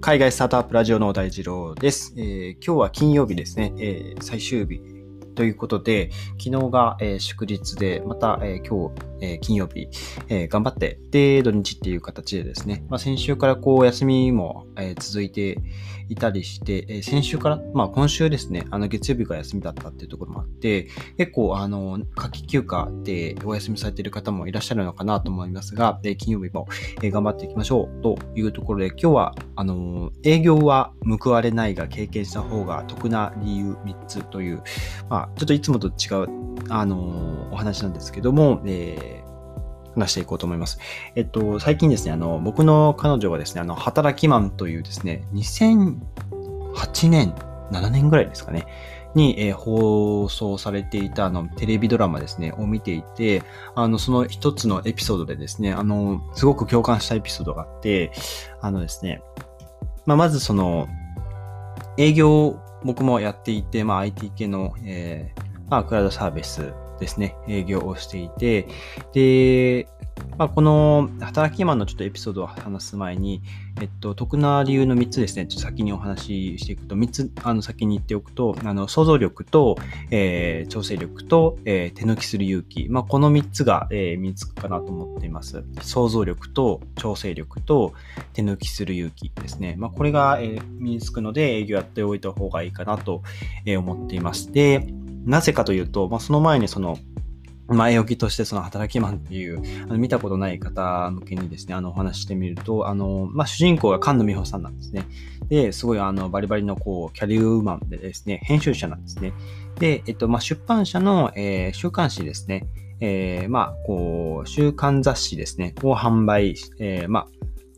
海外スタートアップラジオの大二郎です。えー、今日は金曜日ですね、えー、最終日ということで、昨日が、え、祝日で、また、え、今日、え、金曜日、え、頑張って、で、土日っていう形でですね、まあ、先週からこう、休みも、え、続いていたりして、え、先週から、まあ、今週ですね、あの、月曜日が休みだったっていうところもあって、結構、あの、夏季休暇でお休みされている方もいらっしゃるのかなと思いますが、え、金曜日も、え、頑張っていきましょうというところで、今日は、あの、営業は報われないが経験した方が得な理由3つという、まあ、ちょっといつもと違う、あの、お話なんですけども、えー話していこうと思います。えっと、最近ですね、あの、僕の彼女がですね、あの、働きマンというですね、2008年、7年ぐらいですかね、に、えー、放送されていたあのテレビドラマですね、を見ていて、あの、その一つのエピソードでですね、あの、すごく共感したエピソードがあって、あのですね、まあ、まずその、営業、僕もやっていて、まあ、IT 系の、えー、まあ、クラウドサービスですね、営業をしていて、で、まあ、この働きマンのちょっとエピソードを話す前に、えっと、得な理由の3つですね、ちょっと先にお話ししていくと、3つあの先に言っておくと、あの想像力と、えー、調整力と、えー、手抜きする勇気、まあ、この3つが、えー、身につくかなと思っています。想像力と調整力と手抜きする勇気ですね。まあ、これが、え、身につくので営業やっておいた方がいいかなと、え、思っています。で、なぜかというと、まあ、その前にその、前置きとしてその働きマンっていう、あの見たことない方向けにですね、あのお話してみると、あの、まあ、主人公が菅野美穂さんなんですね。で、すごいあの、バリバリのこう、キャリアウーマンでですね、編集者なんですね。で、えっと、まあ、出版社の、えー、週刊誌ですね。えー、まあ、こう、週刊雑誌ですね、を販売、えー、まあ、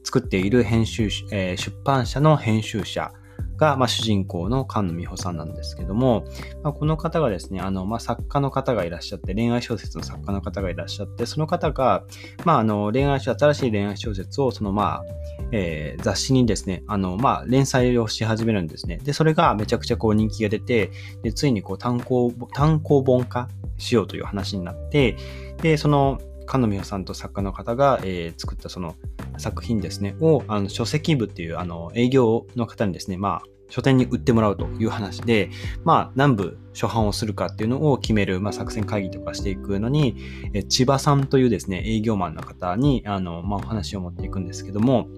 作っている編集、えー、出版社の編集者が、まあ、主人公の菅野美穂さんなんですけども、まあ、この方がですね、あの、まあ、作家の方がいらっしゃって、恋愛小説の作家の方がいらっしゃって、その方が、まあ、あの、恋愛小、新しい恋愛小説を、その、まあ、えー、雑誌にですね、あの、まあ、連載をし始めるんですね。で、それがめちゃくちゃこう人気が出て、で、ついにこう単行、単行本化しようという話になって、で、その、菅野美穂さんと作家の方が、えー、作ったその作品ですね、を、あの、書籍部っていう、あの、営業の方にですね、まあ、書店に売ってもらうという話で、まあ、何部初版をするかっていうのを決める、まあ、作戦会議とかしていくのに、え千葉さんというですね、営業マンの方に、あの、まあ、お話を持っていくんですけども、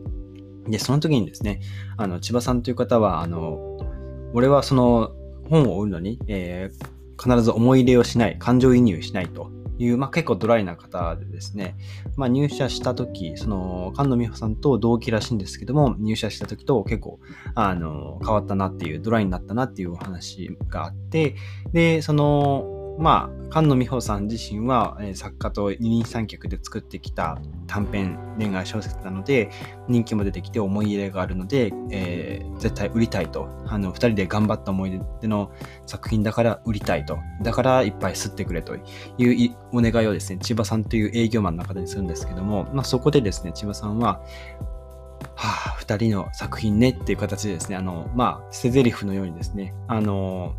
で、その時にですね、あの、千葉さんという方は、あの、俺はその本を売るのに、えー、必ず思い入れをしない、感情移入しないという、まあ、結構ドライな方でですね、まあ、入社した時、その、菅野美穂さんと同期らしいんですけども、入社した時と結構、あの、変わったなっていう、ドライになったなっていうお話があって、で、その、まあ、菅野美穂さん自身は、えー、作家と二人三脚で作ってきた短編恋愛小説なので、人気も出てきて思い入れがあるので、えー、絶対売りたいと。あの、二人で頑張った思い出の作品だから売りたいと。だからいっぱい吸ってくれというお願いをですね、千葉さんという営業マンの方にするんですけども、まあそこでですね、千葉さんは、はあ、二人の作品ねっていう形でですね、あの、まあ、捨て台詞のようにですね、あの、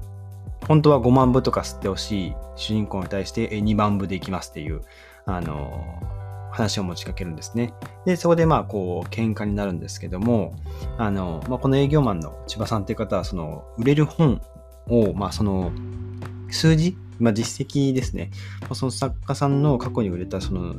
本当は5万部とか吸ってほしい主人公に対して2万部でいきますっていう、あの、話を持ちかけるんですね。で、そこでまあ、こう、喧嘩になるんですけども、あの、まあ、この営業マンの千葉さんっていう方は、その、売れる本を、まあ、その、数字、まあ、実績ですね。その作家さんの過去に売れた、その、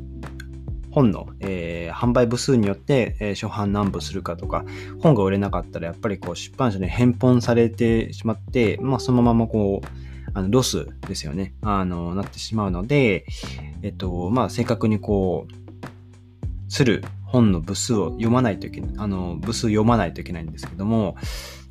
本の、えー、販売部数によって、えー、初版何部するかとか、本が売れなかったらやっぱりこう出版社で返本されてしまって、まあそのままこう、あのロスですよね。あの、なってしまうので、えっと、まあ正確にこう、する本の部数を読まないといけない、あの、部数読まないといけないんですけども、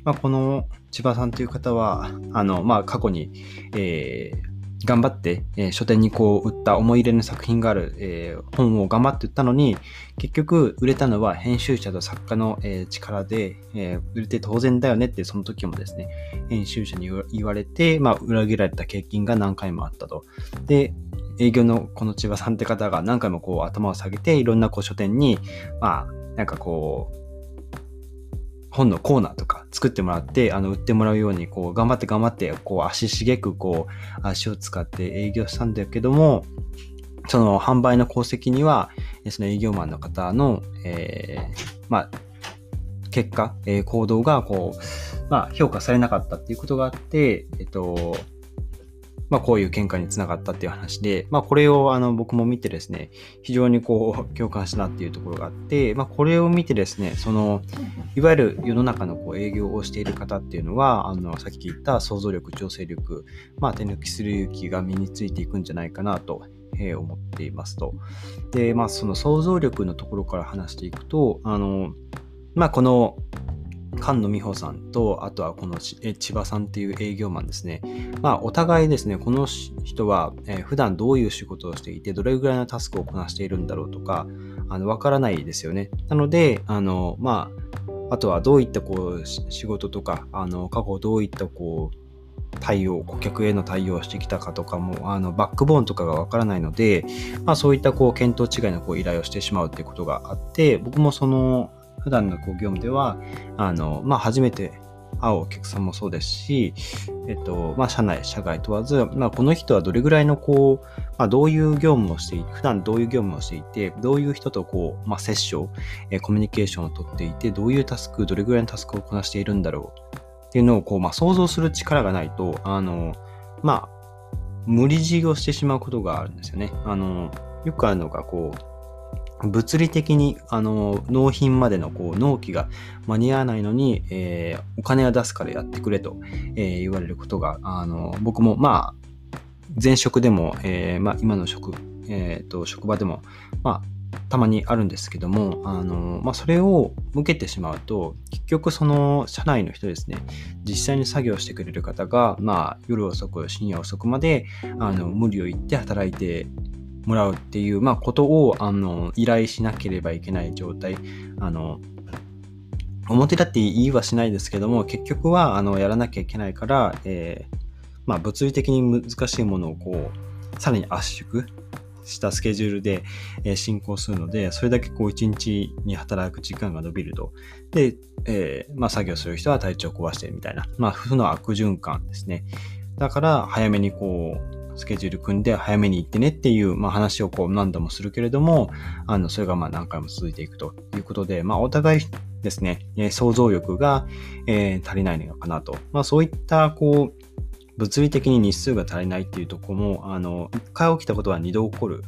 まあこの千葉さんという方は、あの、まあ過去に、えー、頑張って、えー、書店にこう売った思い入れの作品がある、えー、本を頑張って売ったのに、結局売れたのは編集者と作家の、えー、力で、え売れて当然だよねってその時もですね、編集者に言われて、まあ裏切られた経験が何回もあったと。で、営業のこの千葉さんって方が何回もこう頭を下げていろんなこう書店に、まあなんかこう、本のコーナーとか作ってもらって、あの、売ってもらうように、こう、頑張って頑張って、こう、足しげく、こう、足を使って営業したんだけども、その販売の功績には、その営業マンの方の、えー、まあ、結果、えー、行動がこう、まあ、評価されなかったっていうことがあって、えっと、まあ、こういう喧嘩につながったっていう話で、まあ、これをあの僕も見てですね、非常にこう共感したなっていうところがあって、まあ、これを見てですね、その、いわゆる世の中のこう営業をしている方っていうのは、あの、さっき言った想像力、調整力、まあ、手抜きする勇気が身についていくんじゃないかなとえ、思っていますと。で、まあ、その想像力のところから話していくと、あの、まあ、この菅野美穂さんと、あとはこの千葉さんっていう営業マンですね。まあ、お互いですね、この人は、えー、普段どういう仕事をしていて、どれぐらいのタスクをこなしているんだろうとか、あの、わからないですよね。なので、あの、まあ、あとはどういったこう仕事とか、あの、過去どういったこう、対応、顧客への対応をしてきたかとかも、あの、バックボーンとかがわからないので、まあそういったこう、見当違いのこう依頼をしてしまうっていうことがあって、僕もその、普段のこう業務では、あの、まあ、初めて会うお客さんもそうですし、えっと、まあ、社内、社外問わず、まあ、この人はどれぐらいのこう、まあ、どういう業務をしていて、普段どういう業務をしていて、どういう人とこう、まあ、セッション、コミュニケーションをとっていて、どういうタスク、どれぐらいのタスクをこなしているんだろうっていうのをこう、まあ、想像する力がないと、あの、まあ、無理強いをしてしまうことがあるんですよね。あの、よくあるのが、こう、物理的にあの納品までのこう納期が間に合わないのに、えー、お金を出すからやってくれと、えー、言われることがあの僕もまあ前職でも、えーまあ、今の職,、えーと、職場でも、まあ、たまにあるんですけどもあの、まあ、それを向けてしまうと結局その社内の人ですね実際に作業してくれる方が、まあ、夜遅く深夜遅くまであの無理を言って働いてもらうっていう、まあ、ことをあの依頼しなければいけない状態。あの表立って言いはしないですけども、結局はあのやらなきゃいけないから、えー、まあ、物理的に難しいものをこう、さらに圧縮したスケジュールで、進行するので、それだけこう一日に働く時間が伸びると。で、えー、まあ作業する人は体調を壊してるみたいな、まあ負の悪循環ですね。だから早めにこう、スケジュール組んで早めに行ってねっていう、まあ、話をこう何度もするけれども、あの、それがまあ何回も続いていくということで、まあ、お互いですね、想像力が、えー、足りないのかなと。まあ、そういった、こう、物理的に日数が足りないっていうところも、あの、一回起きたことは二度起こる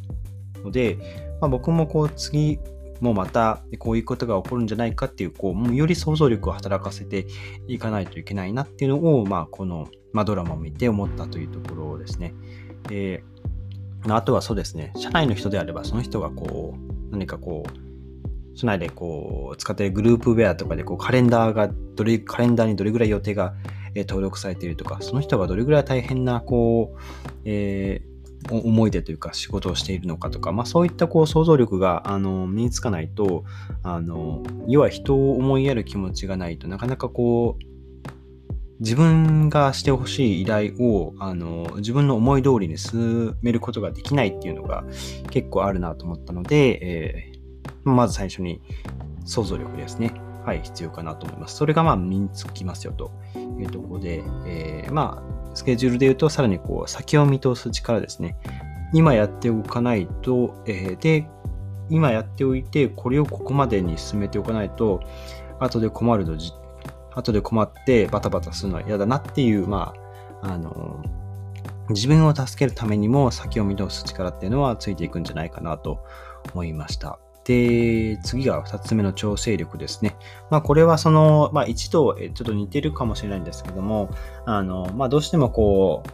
ので、まあ、僕もこう、次、もうまたこういうことが起こるんじゃないかっていう、こう、もうより想像力を働かせていかないといけないなっていうのを、まあ、この、まあ、ドラマを見て思ったというところですね。で、あとはそうですね、社内の人であれば、その人がこう、何かこう、社内でこう、使っているグループウェアとかで、こう、カレンダーが、どれ、カレンダーにどれぐらい予定が、登録されているとか、その人がどれぐらい大変な、こう、えー、思い出というか仕事をしているのかとか、まあそういったこう想像力があの身につかないと、あの、要は人を思いやる気持ちがないとなかなかこう、自分がしてほしい依頼をあの自分の思い通りに進めることができないっていうのが結構あるなと思ったので、えー、まず最初に想像力ですね。はい、必要かなと思います。それがまあ身につきますよというところで、えー、まあ、スケジュールで言うとさらにこう先を見通す力ですね。今やっておかないと、えー、で、今やっておいて、これをここまでに進めておかないと、後で困ると後で困ってバタバタするのは嫌だなっていう、まあ、あの、自分を助けるためにも先を見通す力っていうのはついていくんじゃないかなと思いました。で、次が2つ目の調整力ですね。まあこれはその、まあ一度ちょっと似てるかもしれないんですけども、あの、まあどうしてもこう、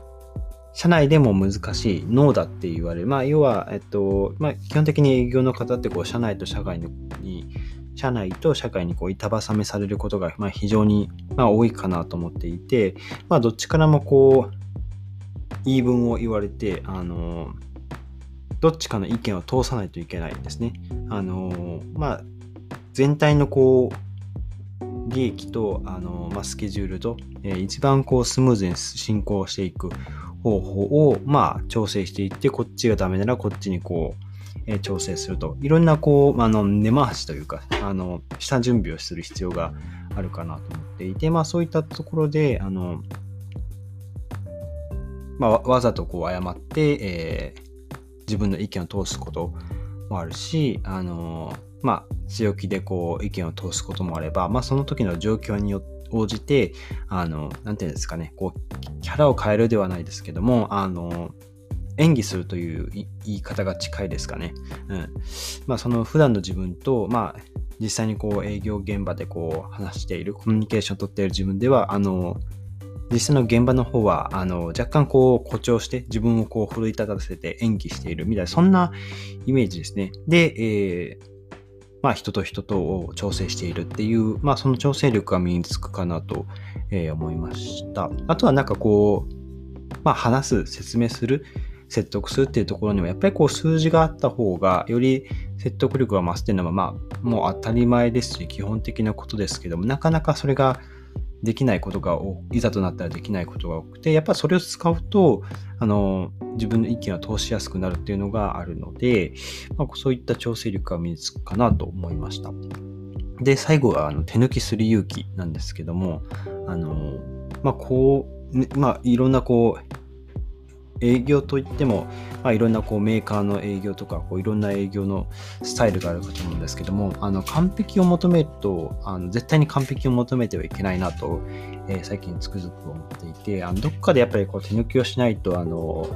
社内でも難しい、ノーだって言われる。まあ要は、えっと、まあ基本的に営業の方ってこう、社内と社外に社内と社会にこう板挟めされることが、まあ、非常に、まあ、多いかなと思っていて、まあ、どっちからもこう言い分を言われて、あのどっちかの意見を通さないといけないんですね。あのまあ、全体のこう利益と、あのまあ、スケジュールと、えー、一番こうスムーズに進行していく方法を、まあ、調整していって、こっちがダメならこっちにこう、え調整すると、いろんなこう、あの、根回しというか、あの、下準備をする必要があるかなと思っていて、まあそういったところで、あの、まあわざとこう誤って、えー、自分の意見を通すこともあるし、あの、まあ、強気でこう、意見を通すこともあれば、まあ、その時の状況に応じて、あの、なていうんですかね、こう、キャラを変えるではないですけども、あの、演技するという言い方が近いですかね。うん。まあ、その普段の自分と、まあ、実際にこう営業現場でこう話している、コミュニケーションをとっている自分では、あの、実際の現場の方は、あの、若干こう誇張して自分をこう奮い立たせて演技しているみたいな、そんなイメージですね。で、えー、まあ人と人とを調整しているっていう、まあその調整力が身につくかなと、えー、思いました。あとはなんかこう、まあ話す、説明する、説得するっていうところにも、やっぱりこう数字があった方が、より説得力が増すっていうのは、まあ、もう当たり前ですし、基本的なことですけども、なかなかそれができないことが、いざとなったらできないことが多くて、やっぱそれを使うと、あの、自分の意見を通しやすくなるっていうのがあるので、まあ、そういった調整力が身につくかなと思いました。で、最後はあの手抜きする勇気なんですけども、あの、まあ、こう、まあ、いろんなこう、営業といっても、まあ、いろんなこうメーカーの営業とかこういろんな営業のスタイルがあるかと思うんですけどもあの完璧を求めるとあの絶対に完璧を求めてはいけないなと、えー、最近つくづく思っていてあのどっかでやっぱりこう手抜きをしないとあの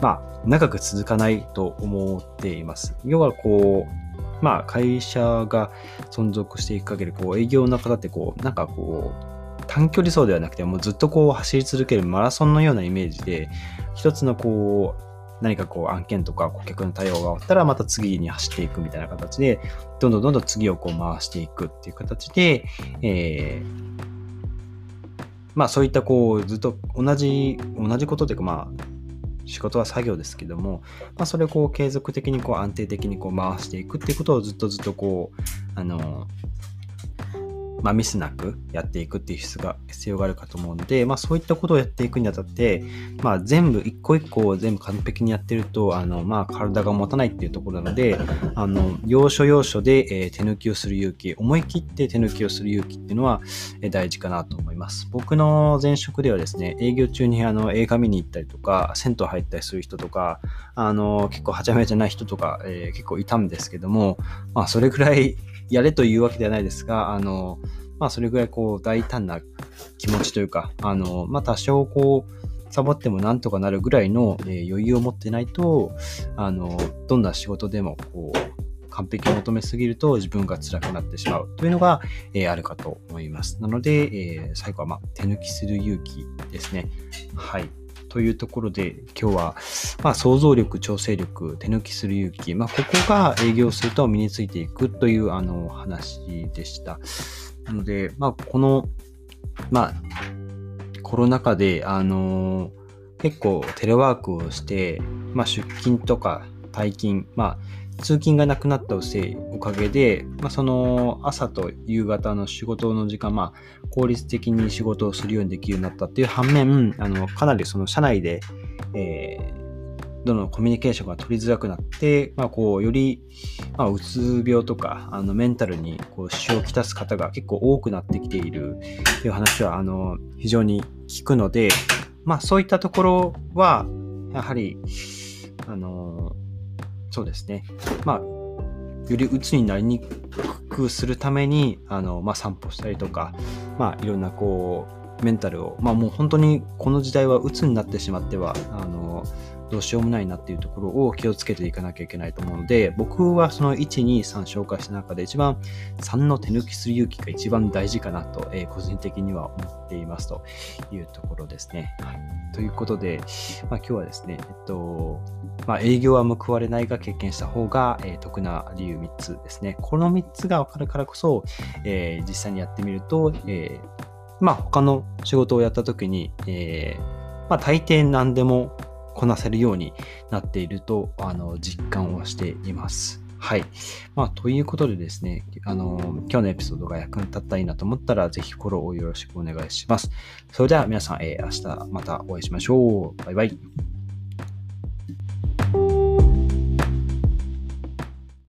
まあ長く続かないと思っています。要はこうまあ会社が存続していく限りこう営業の方ってこうなんかこう短距離走ではなくて、もうずっとこう走り続けるマラソンのようなイメージで、一つのこう、何かこう案件とか顧客の対応が終わったらまた次に走っていくみたいな形で、どんどんどんどん次をこう回していくっていう形で、えー、まあそういったこうずっと同じ、同じことというかまあ仕事は作業ですけども、まあ、それをこう継続的にこう安定的にこう回していくっていうことをずっとずっとこう、あの、まあ、ミスなくやっていくっていう必が必要があるかと思うので、まあ、そういったことをやっていくにあたって、まあ、全部一個一個を全部完璧にやってるとあの、まあ、体が持たないっていうところなのであの要所要所で、えー、手抜きをする勇気思い切って手抜きをする勇気っていうのは、えー、大事かなと思います。僕の前職ではですね営業中にあの映画見に行ったりとか銭湯入ったりする人とかあの結構はちゃめちゃな人とか、えー、結構いたんですけども、まあ、それぐらいやれというわけではないですが、あの、まあ、それぐらいこう、大胆な気持ちというか、あの、まあ、多少こう、サボってもなんとかなるぐらいの、えー、余裕を持ってないと、あの、どんな仕事でも、こう、完璧を求めすぎると自分が辛くなってしまうというのが、えー、あるかと思います。なので、えー、最後は、まあ、手抜きする勇気ですね。はい。というところで今日は、まあ、想像力、調整力、手抜きする勇気、まあ、ここが営業すると身についていくというあの話でした。なので、まあ、この、まあ、コロナ禍で、あの結構テレワークをして、まあ、出勤とか退勤、まあ、通勤がなくなったおせいおかげで、まあ、その朝と夕方の仕事の時間、まあ、効率的に仕事をするようにできるようになったっていう反面、あのかなりその社内で、えー、どのコミュニケーションが取りづらくなって、まあ、こうより、まあ、うつ病とかあのメンタルにこう支障をきたす方が結構多くなってきているっていう話はあの非常に聞くので、まあ、そういったところはやはりあのそうですね。まあ、より鬱になりにくくするために、あの、まあ、散歩したりとか、まあ、いろんなこう、メンタルを、まあ、もう本当にこの時代は鬱になってしまっては、あの、どうしようもないなっていうところを気をつけていかなきゃいけないと思うので、僕はその1、2、3紹介した中で一番3の手抜きする勇気が一番大事かなと、えー、個人的には思っていますというところですね。はい、ということで、まあ、今日はですね、えっと、まあ、営業は報われないが経験した方が、えー、得な理由3つですね。この3つが分かるからこそ、えー、実際にやってみると、えー、まあ他の仕事をやった時に、えー、まあ大抵何でもこなせるようになっていると、あの、実感をしています。はい。まあ、ということでですね、あの、今日のエピソードが役に立ったらいいなと思ったら、ぜひフォローをよろしくお願いします。それでは皆さん、えー、明日またお会いしましょう。バイバイ。